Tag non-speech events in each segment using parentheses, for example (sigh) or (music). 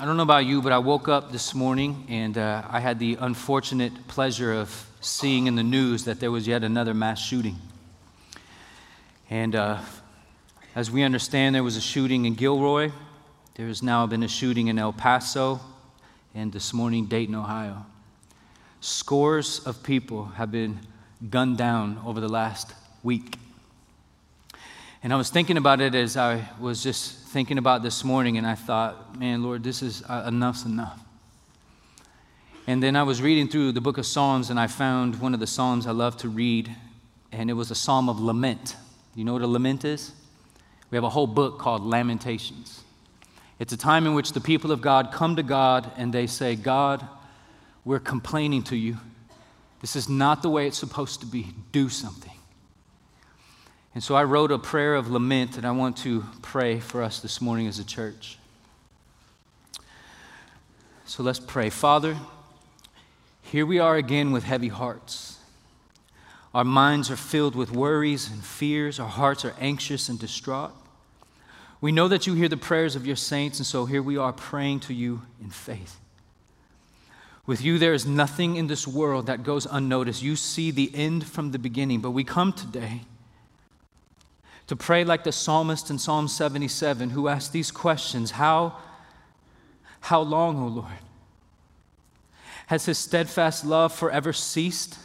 I don't know about you, but I woke up this morning and uh, I had the unfortunate pleasure of seeing in the news that there was yet another mass shooting. And uh, as we understand, there was a shooting in Gilroy. There has now been a shooting in El Paso and this morning, Dayton, Ohio. Scores of people have been gunned down over the last week. And I was thinking about it as I was just thinking about this morning, and I thought, man, Lord, this is uh, enough's enough. And then I was reading through the book of Psalms, and I found one of the Psalms I love to read, and it was a psalm of lament. You know what a lament is? We have a whole book called Lamentations. It's a time in which the people of God come to God and they say, God, we're complaining to you. This is not the way it's supposed to be. Do something. And so I wrote a prayer of lament that I want to pray for us this morning as a church. So let's pray. Father, here we are again with heavy hearts. Our minds are filled with worries and fears. Our hearts are anxious and distraught. We know that you hear the prayers of your saints, and so here we are praying to you in faith. With you, there is nothing in this world that goes unnoticed. You see the end from the beginning, but we come today to pray like the psalmist in Psalm 77 who asked these questions How, how long, O Lord? Has his steadfast love forever ceased?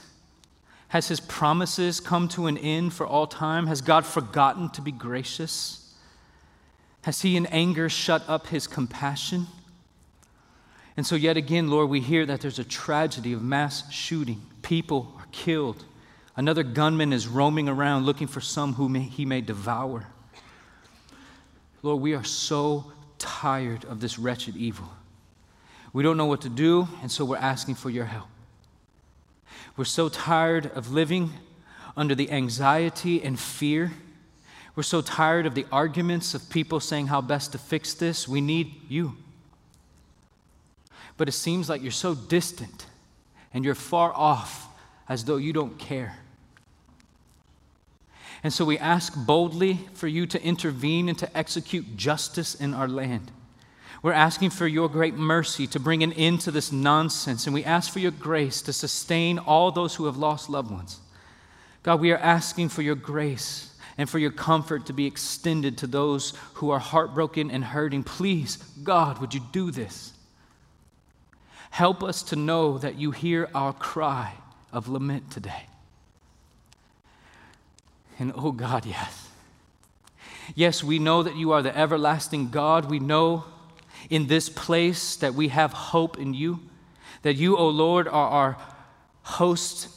Has his promises come to an end for all time? Has God forgotten to be gracious? Has he in anger shut up his compassion? And so, yet again, Lord, we hear that there's a tragedy of mass shooting. People are killed. Another gunman is roaming around looking for some whom he may devour. Lord, we are so tired of this wretched evil. We don't know what to do, and so we're asking for your help. We're so tired of living under the anxiety and fear. We're so tired of the arguments of people saying how best to fix this. We need you. But it seems like you're so distant and you're far off as though you don't care. And so we ask boldly for you to intervene and to execute justice in our land. We're asking for your great mercy to bring an end to this nonsense, and we ask for your grace to sustain all those who have lost loved ones. God, we are asking for your grace and for your comfort to be extended to those who are heartbroken and hurting. Please, God, would you do this? Help us to know that you hear our cry of lament today. And oh God, yes. Yes, we know that you are the everlasting God. We know in this place that we have hope in you, that you, O oh Lord, are our host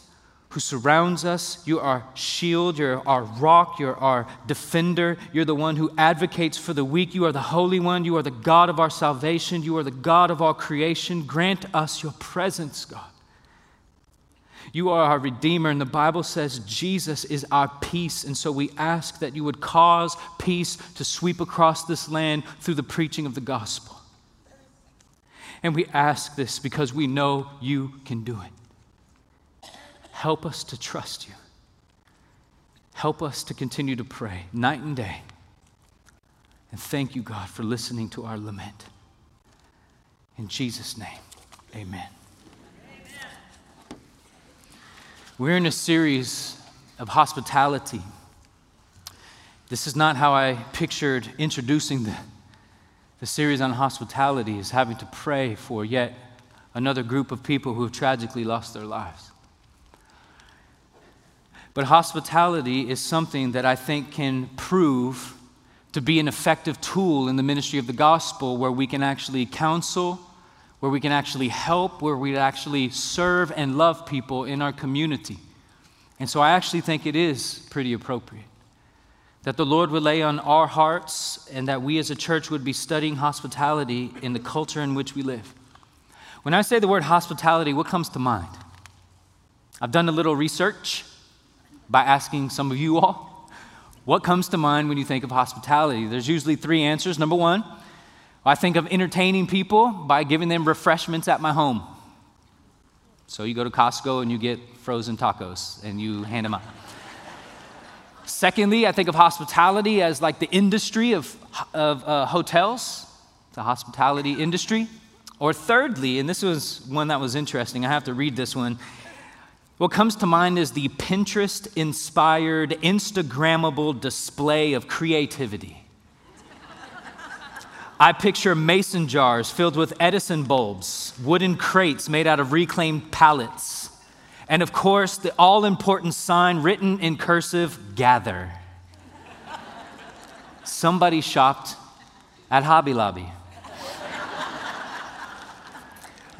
who surrounds us. You are shield, you're our rock, you're our defender, you're the one who advocates for the weak. You are the Holy One, you are the God of our salvation, you are the God of all creation. Grant us your presence, God. You are our Redeemer, and the Bible says Jesus is our peace. And so we ask that you would cause peace to sweep across this land through the preaching of the gospel. And we ask this because we know you can do it. Help us to trust you. Help us to continue to pray night and day. And thank you, God, for listening to our lament. In Jesus' name, amen. We're in a series of hospitality. This is not how I pictured introducing the, the series on hospitality, is having to pray for yet another group of people who have tragically lost their lives. But hospitality is something that I think can prove to be an effective tool in the ministry of the gospel where we can actually counsel where we can actually help, where we actually serve and love people in our community. And so I actually think it is pretty appropriate that the Lord would lay on our hearts and that we as a church would be studying hospitality in the culture in which we live. When I say the word hospitality, what comes to mind? I've done a little research by asking some of you all. What comes to mind when you think of hospitality? There's usually three answers. Number one, I think of entertaining people by giving them refreshments at my home. So you go to Costco and you get frozen tacos and you hand them out. Secondly, I think of hospitality as like the industry of, of uh, hotels. the hospitality industry. Or thirdly, and this was one that was interesting, I have to read this one. What comes to mind is the Pinterest inspired, Instagrammable display of creativity. I picture mason jars filled with Edison bulbs, wooden crates made out of reclaimed pallets, and of course, the all important sign written in cursive gather. Somebody shopped at Hobby Lobby.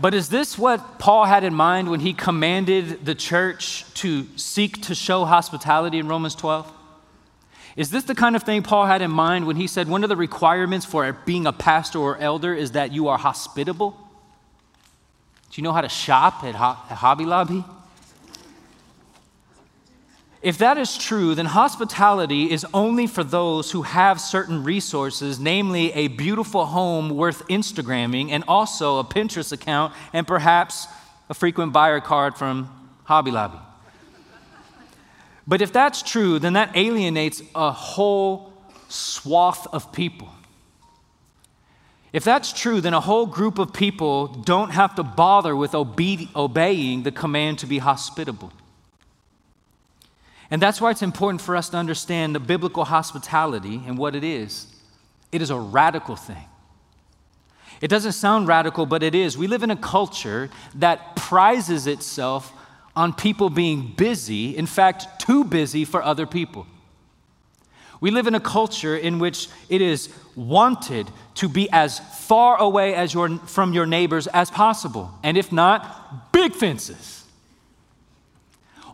But is this what Paul had in mind when he commanded the church to seek to show hospitality in Romans 12? Is this the kind of thing Paul had in mind when he said one of the requirements for being a pastor or elder is that you are hospitable? Do you know how to shop at, Hobby Lobby? If that is true, then hospitality is only for those who have certain resources, namely a beautiful home worth Instagramming, and also a Pinterest account, and perhaps a frequent buyer card from Hobby Lobby. But if that's true, then that alienates a whole swath of people. If that's true, then a whole group of people don't have to bother with obe- obeying the command to be hospitable. And that's why it's important for us to understand the biblical hospitality and what it is. It is a radical thing. It doesn't sound radical, but it is. We live in a culture that prizes itself on people being busy, in fact, too busy for other people. We live in a culture in which it is wanted to be as far away as your, from your neighbors as possible. And if not, big fences.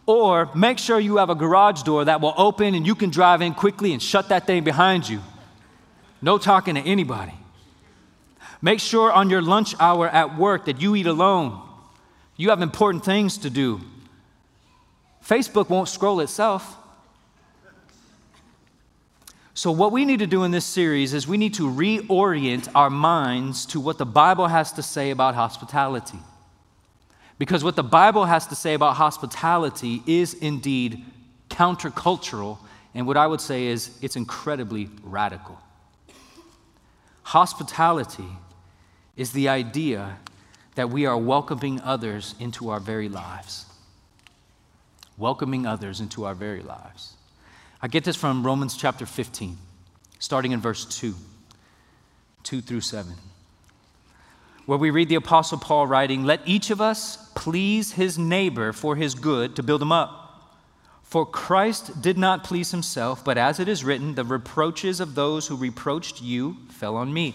Or make sure you have a garage door that will open and you can drive in quickly and shut that thing behind you. No talking to anybody. Make sure on your lunch hour at work that you eat alone. You have important things to do. Facebook won't scroll itself. So, what we need to do in this series is we need to reorient our minds to what the Bible has to say about hospitality. Because what the Bible has to say about hospitality is indeed countercultural, and what I would say is it's incredibly radical. Hospitality is the idea that we are welcoming others into our very lives. Welcoming others into our very lives. I get this from Romans chapter 15, starting in verse 2, 2 through 7 where we read the Apostle Paul writing, Let each of us please his neighbor for his good to build him up. For Christ did not please himself, but as it is written, the reproaches of those who reproached you fell on me.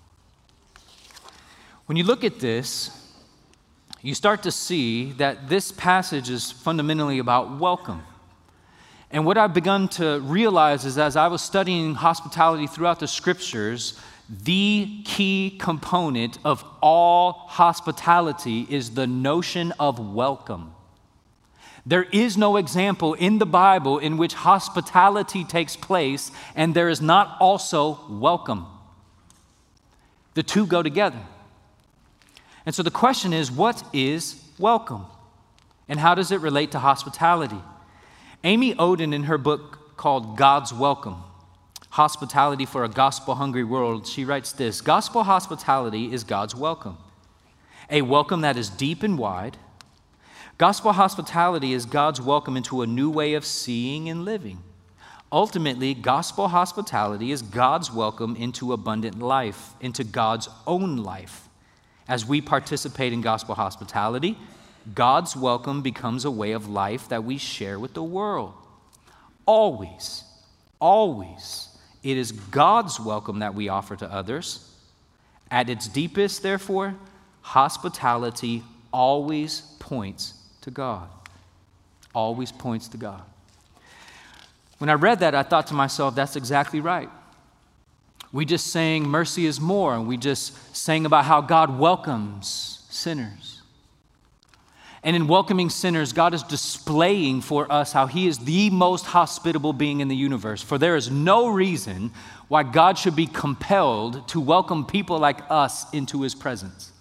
When you look at this, you start to see that this passage is fundamentally about welcome. And what I've begun to realize is as I was studying hospitality throughout the scriptures, the key component of all hospitality is the notion of welcome. There is no example in the Bible in which hospitality takes place and there is not also welcome. The two go together. And so the question is what is welcome? And how does it relate to hospitality? Amy Oden, in her book called God's Welcome Hospitality for a Gospel Hungry World, she writes this Gospel hospitality is God's welcome, a welcome that is deep and wide. Gospel hospitality is God's welcome into a new way of seeing and living. Ultimately, gospel hospitality is God's welcome into abundant life, into God's own life. As we participate in gospel hospitality, God's welcome becomes a way of life that we share with the world. Always, always, it is God's welcome that we offer to others. At its deepest, therefore, hospitality always points to God. Always points to God. When I read that, I thought to myself, that's exactly right. We just sang Mercy is More, and we just sang about how God welcomes sinners. And in welcoming sinners, God is displaying for us how He is the most hospitable being in the universe. For there is no reason why God should be compelled to welcome people like us into His presence.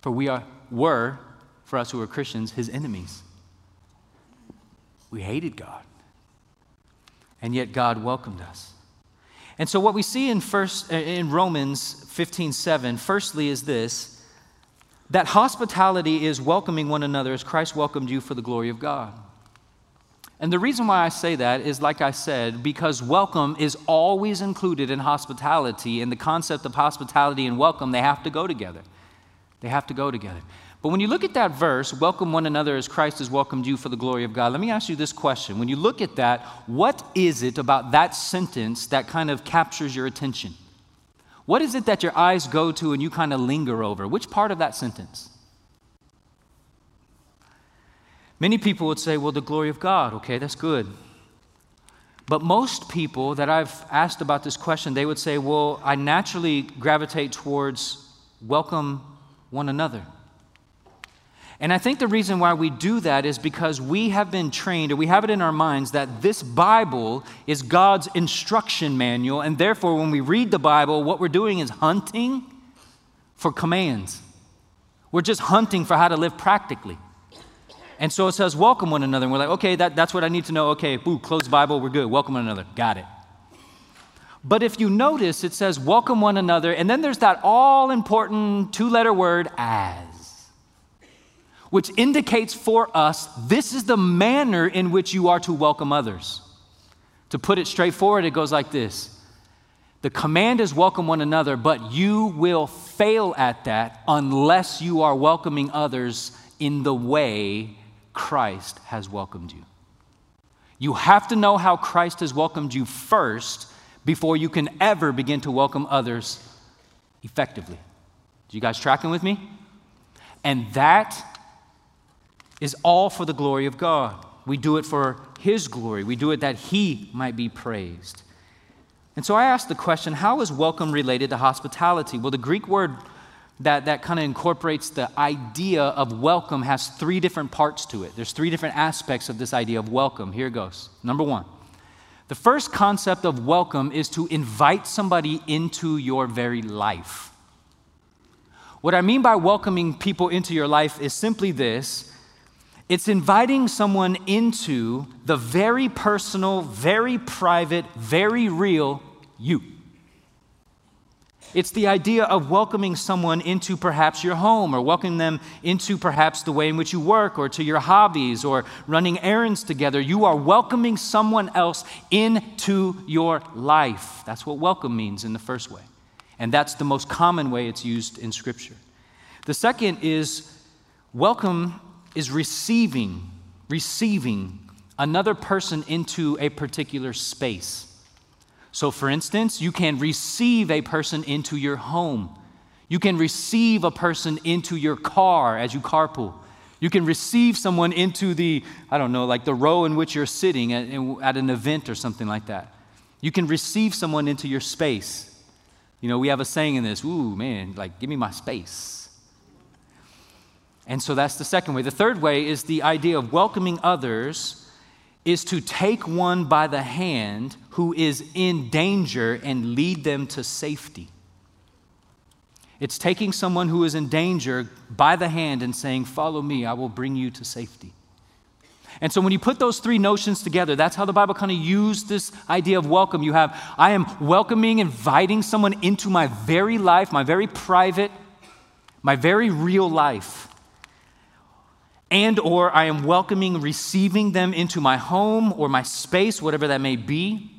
For we are, were, for us who are Christians, His enemies. We hated God. And yet God welcomed us. And so what we see in first uh, in Romans 15, 7, firstly is this that hospitality is welcoming one another as Christ welcomed you for the glory of God. And the reason why I say that is, like I said, because welcome is always included in hospitality, and the concept of hospitality and welcome, they have to go together. They have to go together. But when you look at that verse, welcome one another as Christ has welcomed you for the glory of God, let me ask you this question. When you look at that, what is it about that sentence that kind of captures your attention? What is it that your eyes go to and you kind of linger over? Which part of that sentence? Many people would say, well, the glory of God. Okay, that's good. But most people that I've asked about this question, they would say, well, I naturally gravitate towards welcome one another. And I think the reason why we do that is because we have been trained, or we have it in our minds, that this Bible is God's instruction manual. And therefore, when we read the Bible, what we're doing is hunting for commands. We're just hunting for how to live practically. And so it says, welcome one another. And we're like, okay, that, that's what I need to know. Okay, boo, close Bible, we're good. Welcome one another. Got it. But if you notice, it says, welcome one another. And then there's that all important two letter word, as which indicates for us this is the manner in which you are to welcome others. To put it straightforward, it goes like this The command is welcome one another, but you will fail at that unless you are welcoming others in the way Christ has welcomed you. You have to know how Christ has welcomed you first before you can ever begin to welcome others effectively. You guys tracking with me? And that is all for the glory of God. We do it for His glory, we do it that He might be praised. And so I asked the question how is welcome related to hospitality? Well, the Greek word that, that kind of incorporates the idea of welcome has three different parts to it. There's three different aspects of this idea of welcome. Here goes. Number one, the first concept of welcome is to invite somebody into your very life. What I mean by welcoming people into your life is simply this it's inviting someone into the very personal, very private, very real you. It's the idea of welcoming someone into perhaps your home or welcoming them into perhaps the way in which you work or to your hobbies or running errands together. You are welcoming someone else into your life. That's what welcome means in the first way. And that's the most common way it's used in Scripture. The second is welcome is receiving, receiving another person into a particular space. So, for instance, you can receive a person into your home. You can receive a person into your car as you carpool. You can receive someone into the, I don't know, like the row in which you're sitting at, at an event or something like that. You can receive someone into your space. You know, we have a saying in this, ooh, man, like, give me my space. And so that's the second way. The third way is the idea of welcoming others is to take one by the hand who is in danger and lead them to safety. It's taking someone who is in danger by the hand and saying, Follow me, I will bring you to safety. And so when you put those three notions together, that's how the Bible kind of used this idea of welcome. You have, I am welcoming, inviting someone into my very life, my very private, my very real life and or I am welcoming, receiving them into my home or my space, whatever that may be,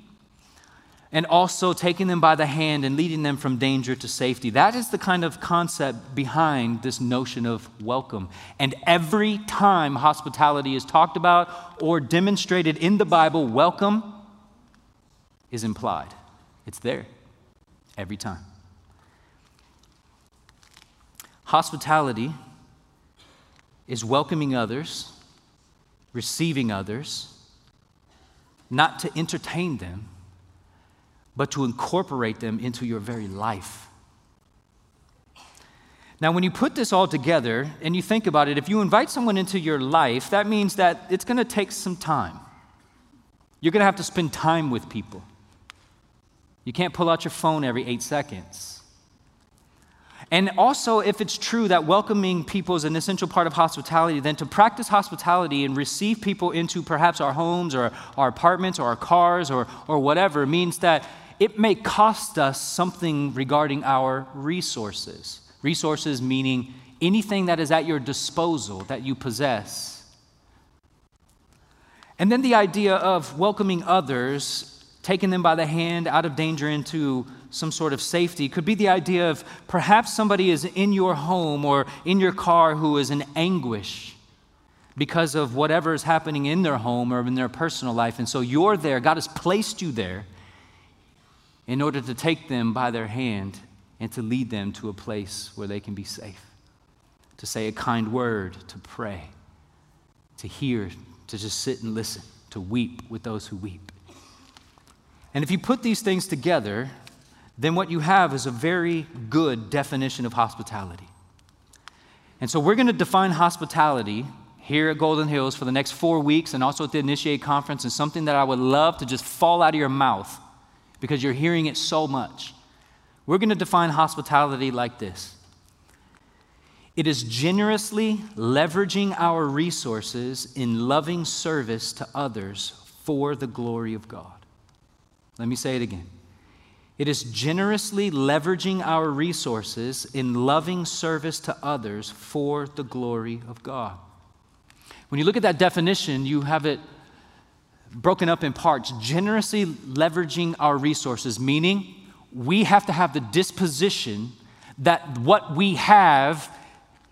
and also taking them by the hand and leading them from danger to safety. That is the kind of concept behind this notion of welcome. And every time hospitality is talked about or demonstrated in the Bible, welcome is implied. It's there every time. Hospitality is welcoming others, receiving others, not to entertain them, but to incorporate them into your very life. Now, when you put this all together and you think about it, if you invite someone into your life, that means that it's going to take some time. You're going to have to spend time with people. You can't pull out your phone every eight seconds. And also, if it's true that welcoming people is an essential part of hospitality, then to practice hospitality and receive people into perhaps our homes or our apartments or our cars or, or whatever means that it may cost us something regarding our resources. Resources meaning anything that is at your disposal that you possess. And then the idea of welcoming others, taking them by the hand out of danger into some sort of safety, could be the idea of perhaps somebody is in your home or in your car who is in anguish because of whatever is happening in their home or in their personal life. And so you're there, God has placed you there in order to take them by their hand and to lead them to a place where they can be safe, to say a kind word, to pray, to hear, to just sit and listen, to weep with those who weep. And if you put these things together, then what you have is a very good definition of hospitality. And so we're going to define hospitality here at Golden Hills for the next four weeks and also at the Initiate Conference, and something that I would love to just fall out of your mouth because you're hearing it so much. We're going to define hospitality like this it is generously leveraging our resources in loving service to others for the glory of God. Let me say it again. It is generously leveraging our resources in loving service to others for the glory of God. When you look at that definition, you have it broken up in parts. Generously leveraging our resources, meaning we have to have the disposition that what we have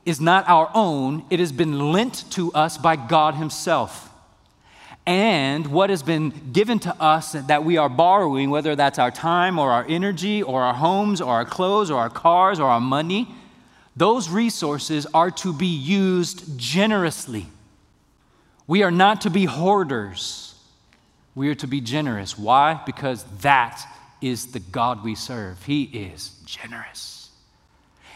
is not our own, it has been lent to us by God Himself. And what has been given to us that we are borrowing, whether that's our time or our energy or our homes or our clothes or our cars or our money, those resources are to be used generously. We are not to be hoarders. We are to be generous. Why? Because that is the God we serve. He is generous.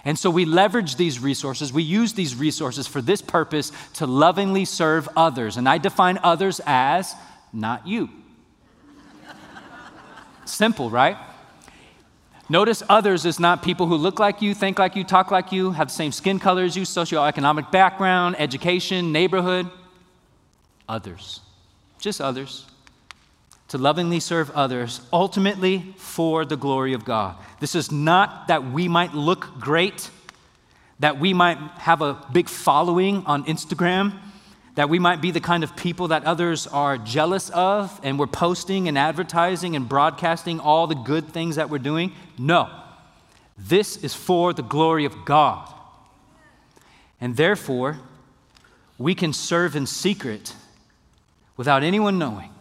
And so we leverage these resources, we use these resources for this purpose to lovingly serve others. And I define others as not you. Simple, right? Notice others is not people who look like you, think like you, talk like you, have the same skin color as you, socioeconomic background, education, neighborhood. Others. Just others to lovingly serve others, ultimately for the glory of God. This is not that we might look great, that we might have a big following on Instagram, that we might be the kind of people that others are jealous of, and we're posting and advertising and broadcasting all the good things that we're doing. No, this is for the glory of God. And therefore, we can serve in secret without anyone knowing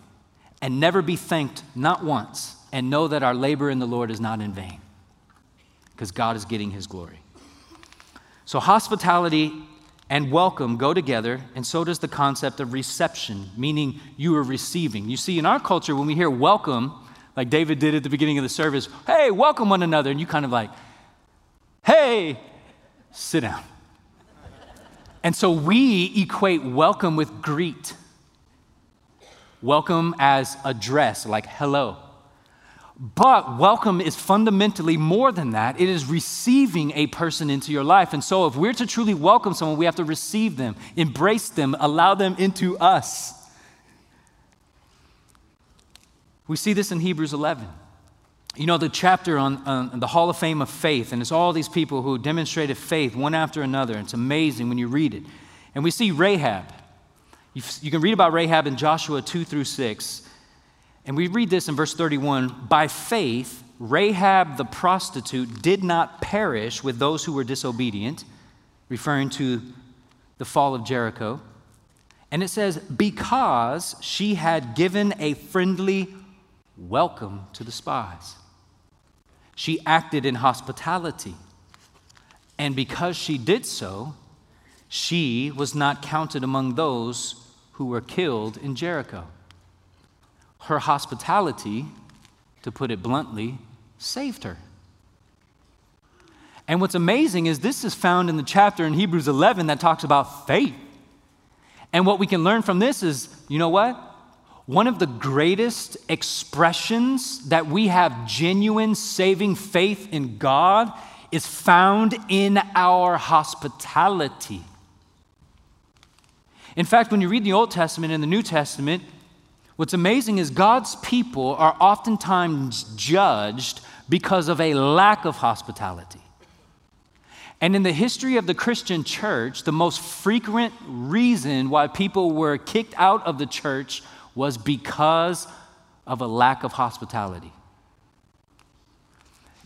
and never be thanked, not once, and know that our labor in the Lord is not in vain because God is getting his glory. So, hospitality and welcome go together, and so does the concept of reception, meaning you are receiving. You see, in our culture, when we hear welcome, like David did at the beginning of the service, hey, welcome one another, and you kind of like, hey, sit down. And so we equate welcome with greet. Welcome as address, like hello. But welcome is fundamentally more than that. It is receiving a person into your life. And so, if we're to truly welcome someone, we have to receive them, embrace them, allow them into us. We see this in Hebrews 11. You know, the chapter on, on, the Hall of Fame of Faith, and it's all these people who demonstrated faith one after another. It's amazing when you read it. And we see Rahab. You, you can read about Rahab in Joshua 2 through 6. And we read this in verse 31 By faith, Rahab the prostitute did not perish with those who were disobedient, referring to the fall of Jericho. And it says, because she had given a friendly welcome to the spies. She acted in hospitality. And because she did so, she was not counted among those who were killed in Jericho. Her hospitality to put it bluntly, saved her. And what's amazing is this is found in the chapter in Hebrews 11 that talks about faith. And what we can learn from this is you know what? One of the greatest expressions that we have genuine saving faith in God is found in our hospitality. In fact, when you read the Old Testament and the New Testament, what's amazing is God's people are oftentimes judged because of a lack of hospitality. And in the history of the Christian church, the most frequent reason why people were kicked out of the church was because of a lack of hospitality.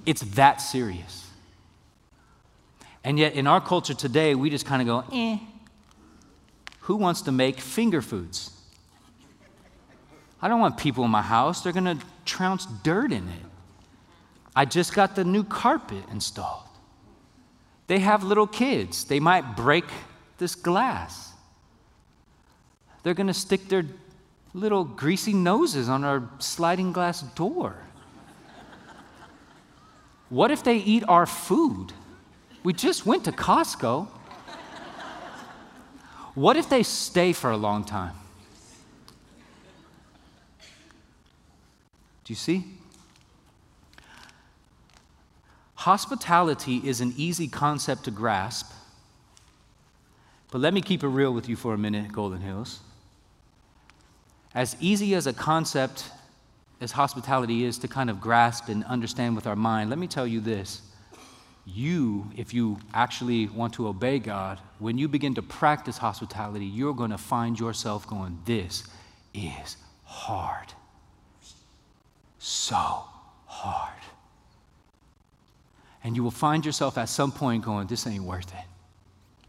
It's that serious. And yet, in our culture today, we just kind of go, eh. Who wants to make finger foods? I don't want people in my house. They're going to trounce dirt in it. I just got the new carpet installed. They have little kids. They might break this glass. They're going to stick their little greasy noses on our sliding glass door. What if they eat our food? We just went to Costco. What if they stay for a long time? Do you see? Hospitality is an easy concept to grasp, but let me keep it real with you for a minute, Golden Hills. As easy as a concept as hospitality is to kind of grasp and understand with our mind, let me tell you this. You, if you actually want to obey God, when you begin to practice hospitality, you're going to find yourself going, This is hard. So hard. And you will find yourself at some point going, This ain't worth it.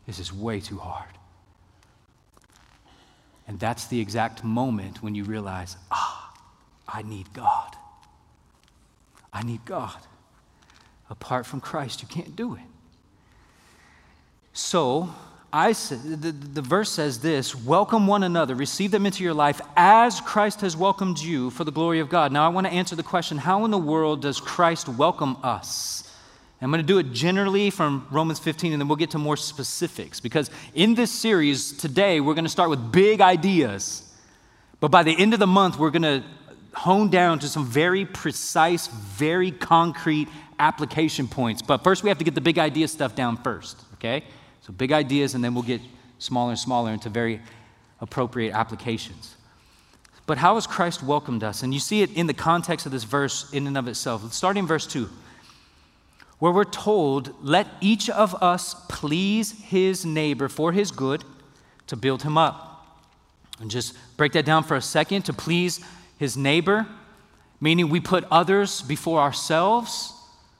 This is way too hard. And that's the exact moment when you realize, ah, I need God. I need God. Apart from Christ, you can't do it. So, I the, the verse says this welcome one another, receive them into your life as Christ has welcomed you for the glory of God. Now, I want to answer the question how in the world does Christ welcome us? I'm going to do it generally from Romans 15, and then we'll get to more specifics. Because in this series today, we're going to start with big ideas. But by the end of the month, we're going to hone down to some very precise, very concrete application points. But first, we have to get the big idea stuff down first, okay? So, big ideas, and then we'll get smaller and smaller into very appropriate applications. But how has Christ welcomed us? And you see it in the context of this verse in and of itself. Starting in verse 2 where we're told, let each of us please his neighbor for his good to build him up. And just break that down for a second to please his neighbor, meaning we put others before ourselves.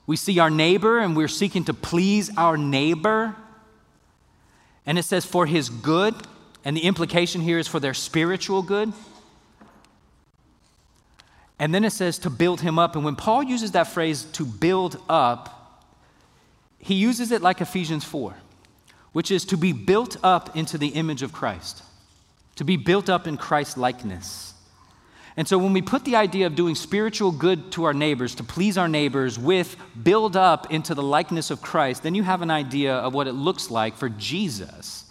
We see our neighbor and we're seeking to please our neighbor. And it says for his good, and the implication here is for their spiritual good. And then it says to build him up. And when Paul uses that phrase to build up, he uses it like Ephesians 4, which is to be built up into the image of Christ, to be built up in Christ's likeness. And so when we put the idea of doing spiritual good to our neighbors, to please our neighbors, with build up into the likeness of Christ, then you have an idea of what it looks like for Jesus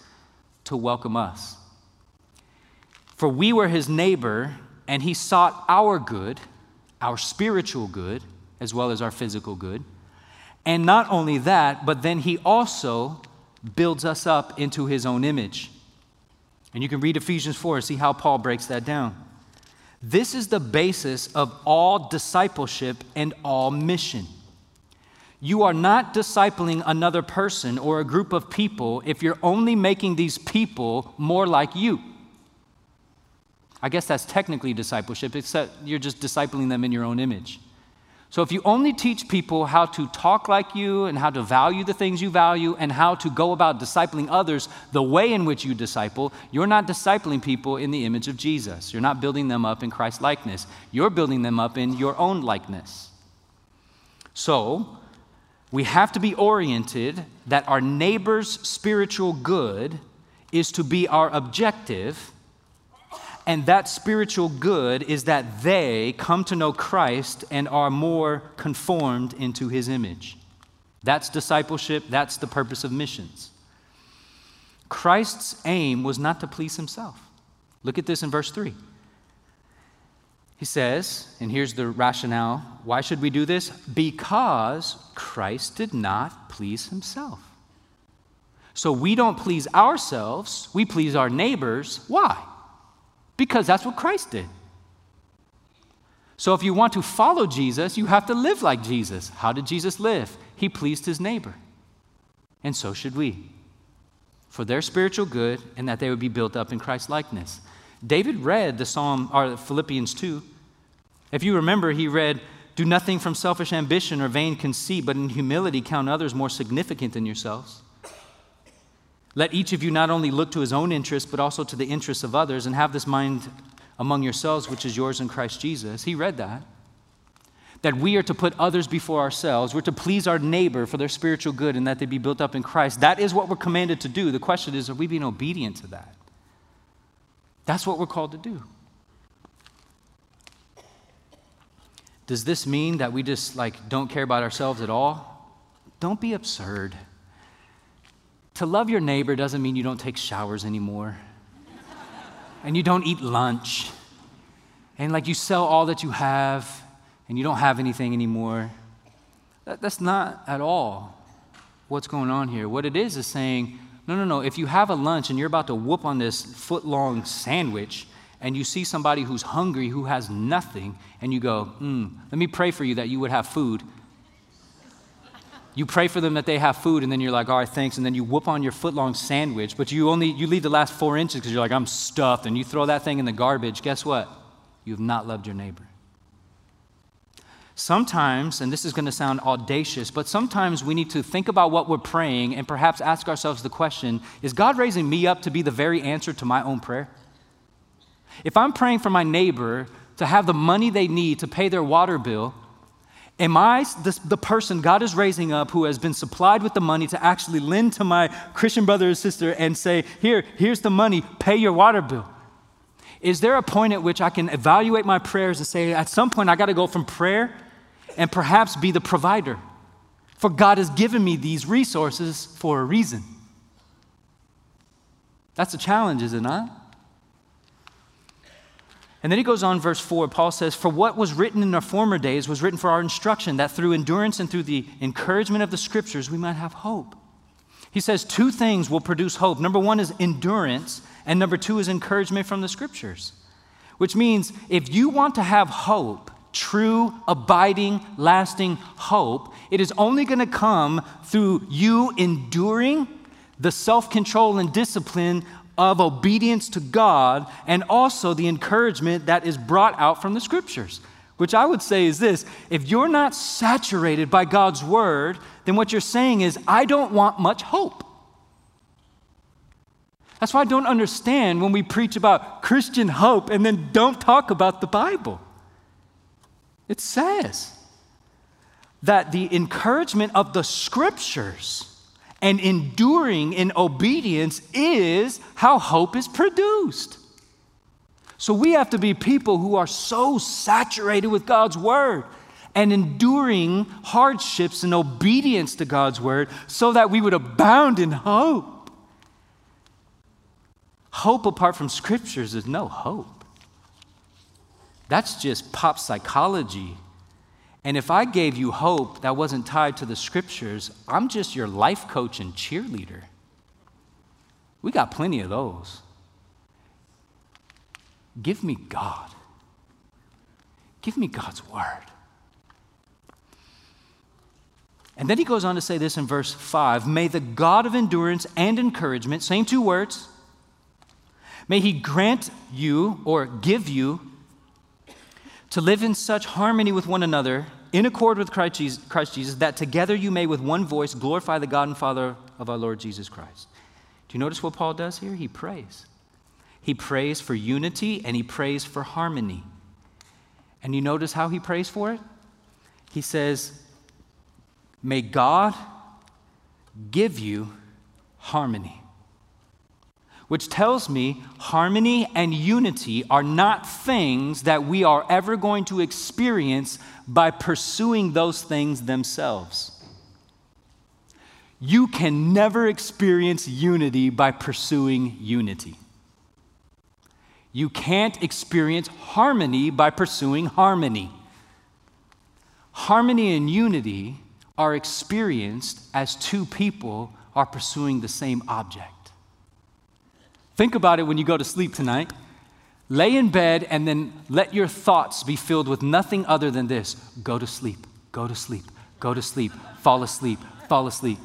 to welcome us. For we were his neighbor, and he sought our good, our spiritual good, as well as our physical good. And not only that, but then he also builds us up into his own image. And you can read Ephesians 4 and see how Paul breaks that down. This is the basis of all discipleship and all mission. You are not discipling another person or a group of people if you're only making these people more like you. I guess that's technically discipleship, except you're just discipling them in your own image. So, if you only teach people how to talk like you and how to value the things you value and how to go about discipling others the way in which you disciple, you're not discipling people in the image of Jesus. You're not building them up in Christ likeness. You're building them up in your own likeness. So, we have to be oriented that our neighbor's spiritual good is to be our objective And that spiritual good is that they come to know Christ and are more conformed into his image. That's discipleship, that's the purpose of missions. Christ's aim was not to please himself. Look at this in verse 3. He says, and here's the rationale why should we do this? Because Christ did not please himself. So we don't please ourselves, we please our neighbors. Why? Because that's what Christ did. So if you want to follow Jesus, you have to live like Jesus. How did Jesus live? He pleased his neighbor. And so should we. For their spiritual good and that they would be built up in Christ's likeness. David read the Psalm or Philippians 2. If you remember, he read, Do nothing from selfish ambition or vain conceit, but in humility count others more significant than yourselves. Let each of you not only look to his own interests, but also to the interests of others, and have this mind among yourselves, which is yours in Christ Jesus. He read that. That we are to put others before ourselves. We're to please our neighbor for their spiritual good and that they be built up in Christ. That is what we're commanded to do. The question is, are we being obedient to that? That's what we're called to do. Does this mean that we just like don't care about ourselves at all? Don't be absurd. To love your neighbor doesn't mean you don't take showers anymore. and you don't eat lunch. And like you sell all that you have and you don't have anything anymore. That, that's not at all what's going on here. What it is is saying, no, no, no. If you have a lunch and you're about to whoop on this foot long sandwich and you see somebody who's hungry who has nothing and you go, mm, let me pray for you that you would have food you pray for them that they have food, and then you're like, all right, thanks. And then you whoop on your foot long sandwich, but you only you leave the last four inches because you're like, I'm stuffed, and you throw that thing in the garbage. Guess what? You have not loved your neighbor. Sometimes, and this is going to sound audacious, but sometimes we need to think about what we're praying and perhaps ask ourselves the question is God raising me up to be the very answer to my own prayer? If I'm praying for my neighbor to have the money they need to pay their water bill, Am I the, the person God is raising up who has been supplied with the money to actually lend to my Christian brother or sister and say, Here, here's the money, pay your water bill? Is there a point at which I can evaluate my prayers and say, At some point, I got to go from prayer and perhaps be the provider? For God has given me these resources for a reason. That's a challenge, is it not? And then he goes on, verse 4. Paul says, For what was written in our former days was written for our instruction, that through endurance and through the encouragement of the scriptures we might have hope. He says two things will produce hope. Number one is endurance, and number two is encouragement from the scriptures. Which means if you want to have hope, true, abiding, lasting hope, it is only going to come through you enduring the self control and discipline of obedience to God and also the encouragement that is brought out from the scriptures. Which I would say is this if you're not saturated by God's word, then what you're saying is, I don't want much hope. That's why I don't understand when we preach about Christian hope and then don't talk about the Bible. It says that the encouragement of the scriptures and enduring in obedience is how hope is produced. So we have to be people who are so saturated with God's word and enduring hardships and obedience to God's word so that we would abound in hope. Hope apart from scriptures is no hope. That's just pop psychology and if I gave you hope that wasn't tied to the scriptures, I'm just your life coach and cheerleader. We got plenty of those. Give me God. Give me God's word. And then he goes on to say this in verse 5 May the God of endurance and encouragement, same two words, may he grant you or give you to live in such harmony with one another in accord with Christ Jesus, that together you may with one voice glorify the God and Father of our Lord Jesus Christ. Do you notice what Paul does here? He prays. He prays for unity and he prays for harmony. And you notice how he prays for it? He says, May God give you harmony. Which tells me harmony and unity are not things that we are ever going to experience by pursuing those things themselves. You can never experience unity by pursuing unity. You can't experience harmony by pursuing harmony. Harmony and unity are experienced as two people are pursuing the same object. Think about it when you go to sleep tonight. Lay in bed and then let your thoughts be filled with nothing other than this go to sleep, go to sleep, go to sleep, fall asleep, fall asleep.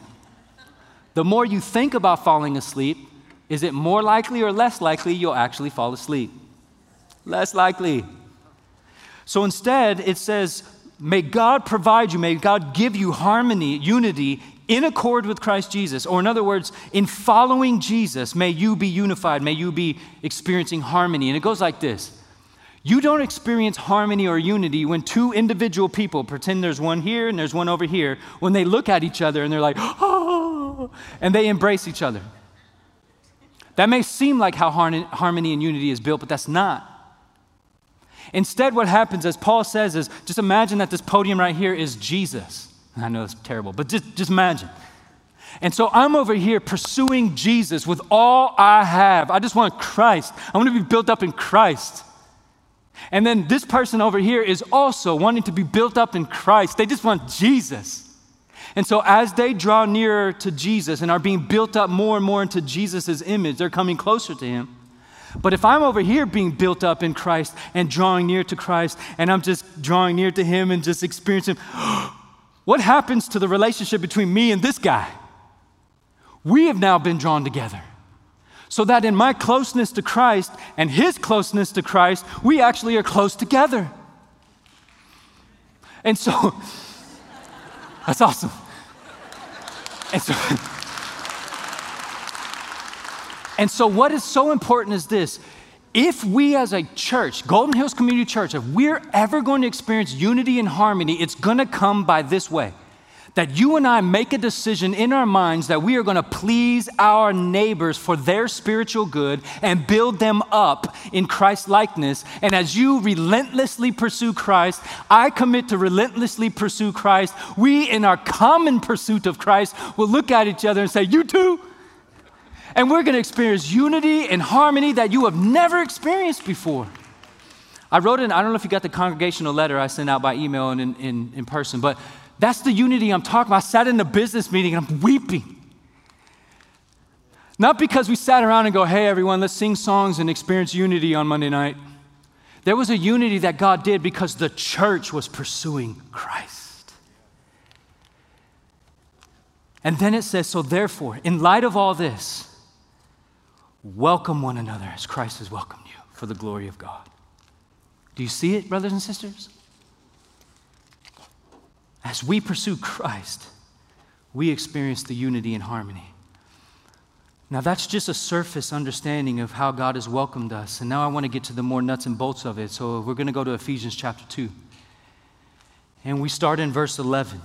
The more you think about falling asleep, is it more likely or less likely you'll actually fall asleep? Less likely. So instead, it says, May God provide you, may God give you harmony, unity in accord with Christ Jesus. Or, in other words, in following Jesus, may you be unified, may you be experiencing harmony. And it goes like this You don't experience harmony or unity when two individual people pretend there's one here and there's one over here, when they look at each other and they're like, oh, and they embrace each other. That may seem like how harmony and unity is built, but that's not. Instead, what happens, as Paul says, is just imagine that this podium right here is Jesus. I know it's terrible, but just, just imagine. And so I'm over here pursuing Jesus with all I have. I just want Christ. I want to be built up in Christ. And then this person over here is also wanting to be built up in Christ. They just want Jesus. And so as they draw nearer to Jesus and are being built up more and more into Jesus' image, they're coming closer to him. But if I'm over here being built up in Christ and drawing near to Christ, and I'm just drawing near to him and just experiencing, (gasps) oh, What happens to the relationship between me and this guy? We have now been drawn together. So that in my closeness to Christ and his closeness to Christ, we actually are close together. And so, (laughs) that's awesome. And so, (laughs) and so, what is so important is this if we as a church, Golden Hills Community Church, if we're ever going to experience unity and harmony, it's going to come by this way. That you and I make a decision in our minds that we are going to please our neighbors for their spiritual good and build them up in Christ likeness. And as you relentlessly pursue Christ, I commit to relentlessly pursue Christ. We, in our common pursuit of Christ, will look at each other and say, You too? And we're going to experience unity and harmony that you have never experienced before. I wrote in, I don't know if you got the congregational letter I sent out by email and in, in, in person, but that's the unity I'm talking about. I sat in a business meeting and I'm weeping. Not because we sat around and go, hey, everyone, let's sing songs and experience unity on Monday night. There was a unity that God did because the church was pursuing Christ. And then it says, so therefore, in light of all this, Welcome one another as Christ has welcomed you for the glory of God. Do you see it, brothers and sisters? As we pursue Christ, we experience the unity and harmony. Now, that's just a surface understanding of how God has welcomed us. And now I want to get to the more nuts and bolts of it. So we're going to go to Ephesians chapter 2. And we start in verse 11.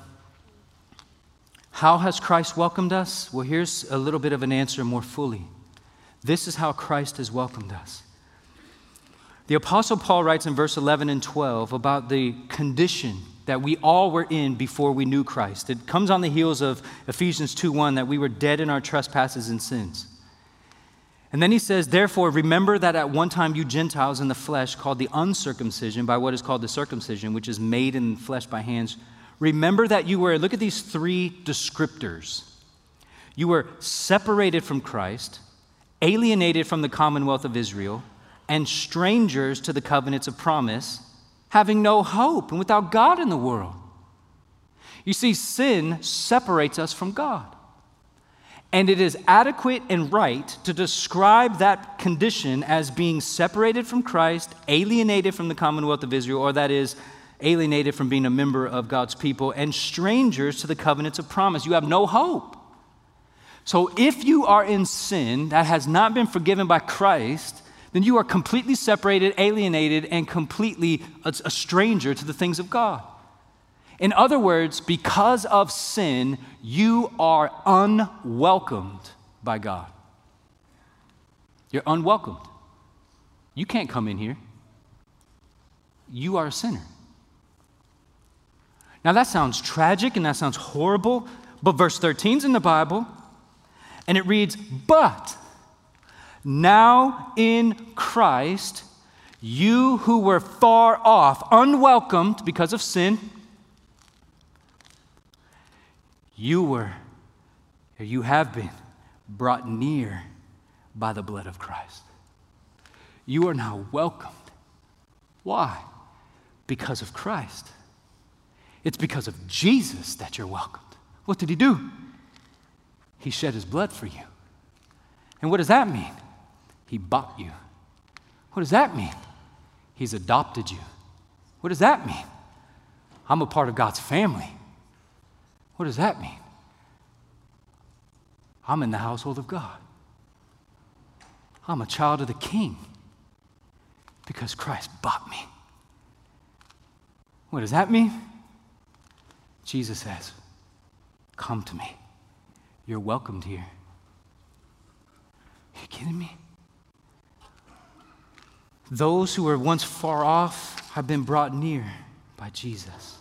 How has Christ welcomed us? Well, here's a little bit of an answer more fully. This is how Christ has welcomed us. The Apostle Paul writes in verse 11 and 12 about the condition that we all were in before we knew Christ. It comes on the heels of Ephesians 2:1 that we were dead in our trespasses and sins. And then he says, Therefore, remember that at one time you Gentiles in the flesh, called the uncircumcision by what is called the circumcision, which is made in flesh by hands, remember that you were, look at these three descriptors. You were separated from Christ, alienated from the commonwealth of Israel, and strangers to the covenants of promise, having no hope and without God in the world. You see, sin separates us from God. And it is adequate and right to describe that condition as being separated from Christ, alienated from the commonwealth of Israel, or that is, alienated from being a member of God's people, and strangers to the covenants of promise. You have no hope. So if you are in sin that has not been forgiven by Christ, then you are completely separated, alienated, and completely a, a stranger to the things of God. In other words, because of sin, you are unwelcomed by God. You're unwelcomed. You can't come in here. You are a sinner. Now, that sounds tragic and that sounds horrible, but verse 13 is in the Bible, and it reads, But now in Christ, you who were far off, unwelcomed because of sin, you were, or you have been, brought near by the blood of Christ. You are now welcomed. Why? Because of Christ. It's because of Jesus that you're welcomed. What did he do? He shed his blood for you. And what does that mean? He bought you. What does that mean? He's adopted you. What does that mean? I'm a part of God's family. What does that mean? I'm in the household of God. I'm a child of the King because Christ bought me. What does that mean? Jesus says, Come to me. You're welcomed here. Are you kidding me? Those who were once far off have been brought near by Jesus.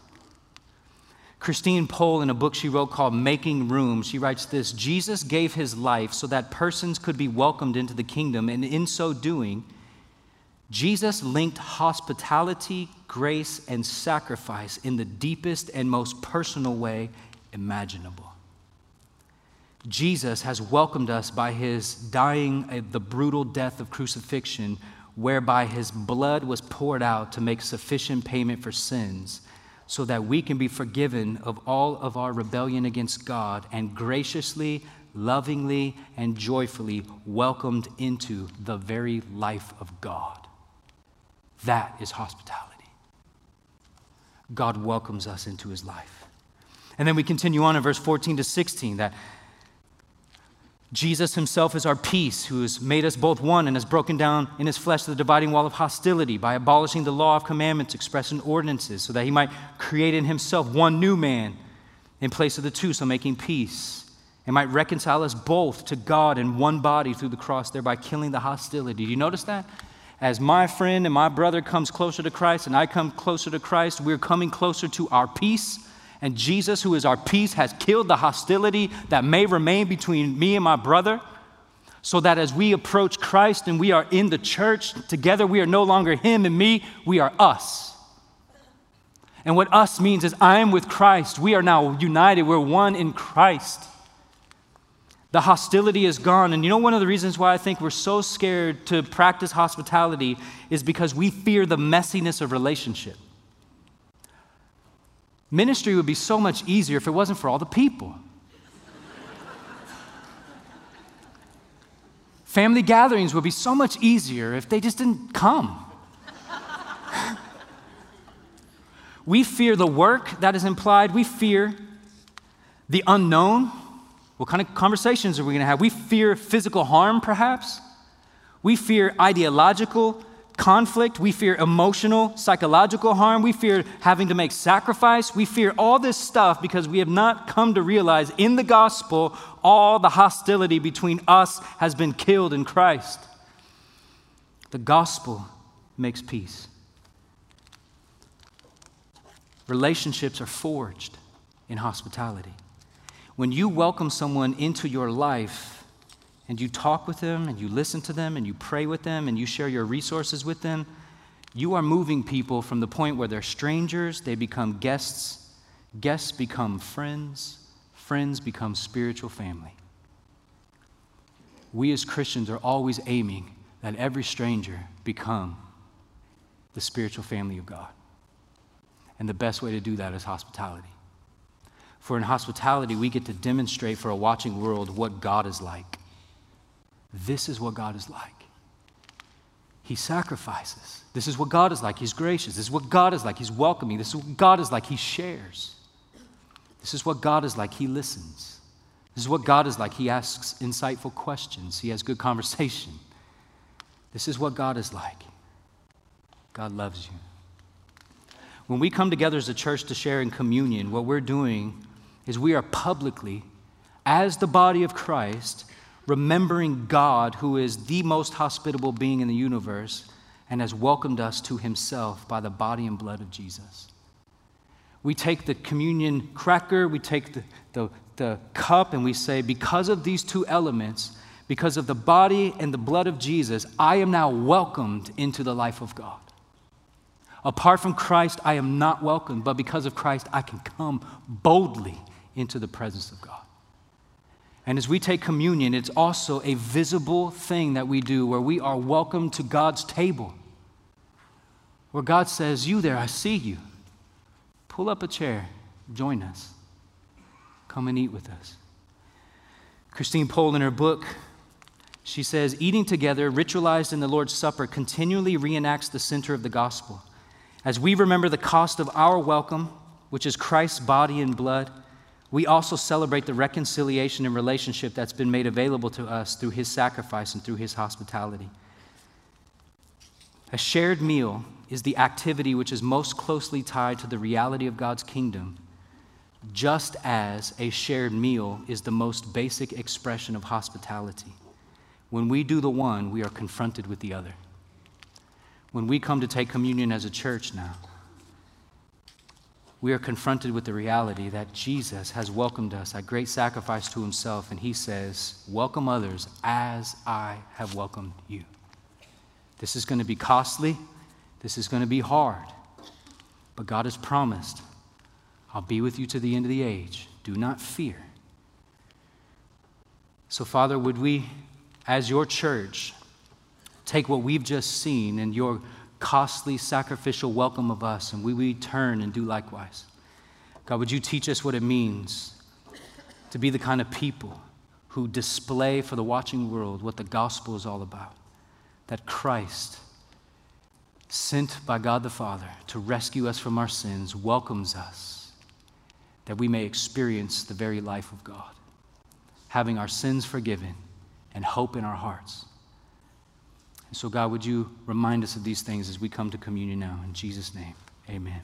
Christine Pohl, in a book she wrote called Making Room, she writes this Jesus gave his life so that persons could be welcomed into the kingdom, and in so doing, Jesus linked hospitality, grace, and sacrifice in the deepest and most personal way imaginable. Jesus has welcomed us by his dying uh, the brutal death of crucifixion, whereby his blood was poured out to make sufficient payment for sins, so that we can be forgiven of all of our rebellion against God and graciously, lovingly, and joyfully welcomed into the very life of God. That is hospitality. God welcomes us into his life. And then we continue on in verse 14 to 16 that Jesus himself is our peace, who has made us both one and has broken down in his flesh the dividing wall of hostility by abolishing the law of commandments expressed in ordinances, so that he might create in himself one new man in place of the two, so making peace, and might reconcile us both to God in one body through the cross, thereby killing the hostility. Do you notice that? As my friend and my brother comes closer to Christ and I come closer to Christ, we're coming closer to our peace. And Jesus, who is our peace, has killed the hostility that may remain between me and my brother. So that as we approach Christ and we are in the church together, we are no longer him and me, we are us. And what us means is I am with Christ. We are now united. We're one in Christ. The hostility is gone. And you know, one of the reasons why I think we're so scared to practice hospitality is because we fear the messiness of relationship. Ministry would be so much easier if it wasn't for all the people. Family gatherings would be so much easier if they just didn't come. we fear the work that is implied, we fear the unknown. What kind of conversations are we going to have? We fear physical harm, perhaps. We fear ideological conflict. We fear emotional, psychological harm. We fear having to make sacrifice. We fear all this stuff because we have not come to realize in the gospel all the hostility between us has been killed in Christ. The gospel makes peace. Relationships are forged in hospitality. When you welcome someone into your life and you talk with them and you listen to them and you pray with them and you share your resources with them, you are moving people from the point where they're strangers, they become guests, guests become friends, friends become spiritual family. We as Christians are always aiming that every stranger become the spiritual family of God. And the best way to do that is hospitality. For in hospitality, we get to demonstrate for a watching world what God is like. This is what God is like. He sacrifices. This is what God is like. He's gracious. This is what God is like. He's welcoming. This is what God is like. He shares. This is what God is like. He listens. This is what God is like. He asks insightful questions. He has good conversation. This is what God is like. God loves you. When we come together as a church to share in communion, what we're doing is we are publicly, as the body of Christ, remembering God, who is the most hospitable being in the universe and has welcomed us to himself by the body and blood of Jesus. We take the communion cracker, we take the, the, the cup, and we say, because of these two elements, because of the body and the blood of Jesus, I am now welcomed into the life of God. Apart from Christ, I am not welcomed, but because of Christ, I can come boldly into the presence of God. And as we take communion, it's also a visible thing that we do where we are welcome to God's table. Where God says, You there, I see you. Pull up a chair, join us. Come and eat with us. Christine Pohl, in her book, she says, Eating together, ritualized in the Lord's Supper, continually reenacts the center of the gospel. As we remember the cost of our welcome, which is Christ's body and blood, we also celebrate the reconciliation and relationship that's been made available to us through his sacrifice and through his hospitality. A shared meal is the activity which is most closely tied to the reality of God's kingdom, just as a shared meal is the most basic expression of hospitality. When we do the one, we are confronted with the other. When we come to take communion as a church now, we are confronted with the reality that Jesus has welcomed us at great sacrifice to himself, and he says, Welcome others as I have welcomed you. This is going to be costly, this is going to be hard, but God has promised, I'll be with you to the end of the age. Do not fear. So, Father, would we, as your church, take what we've just seen and your costly sacrificial welcome of us, and we return and do likewise. God, would you teach us what it means to be the kind of people who display for the watching world what the gospel is all about? That Christ, sent by God the Father to rescue us from our sins, welcomes us that we may experience the very life of God, having our sins forgiven and hope in our hearts. And so, God, would you remind us of these things as we come to communion now? In Jesus' name, amen.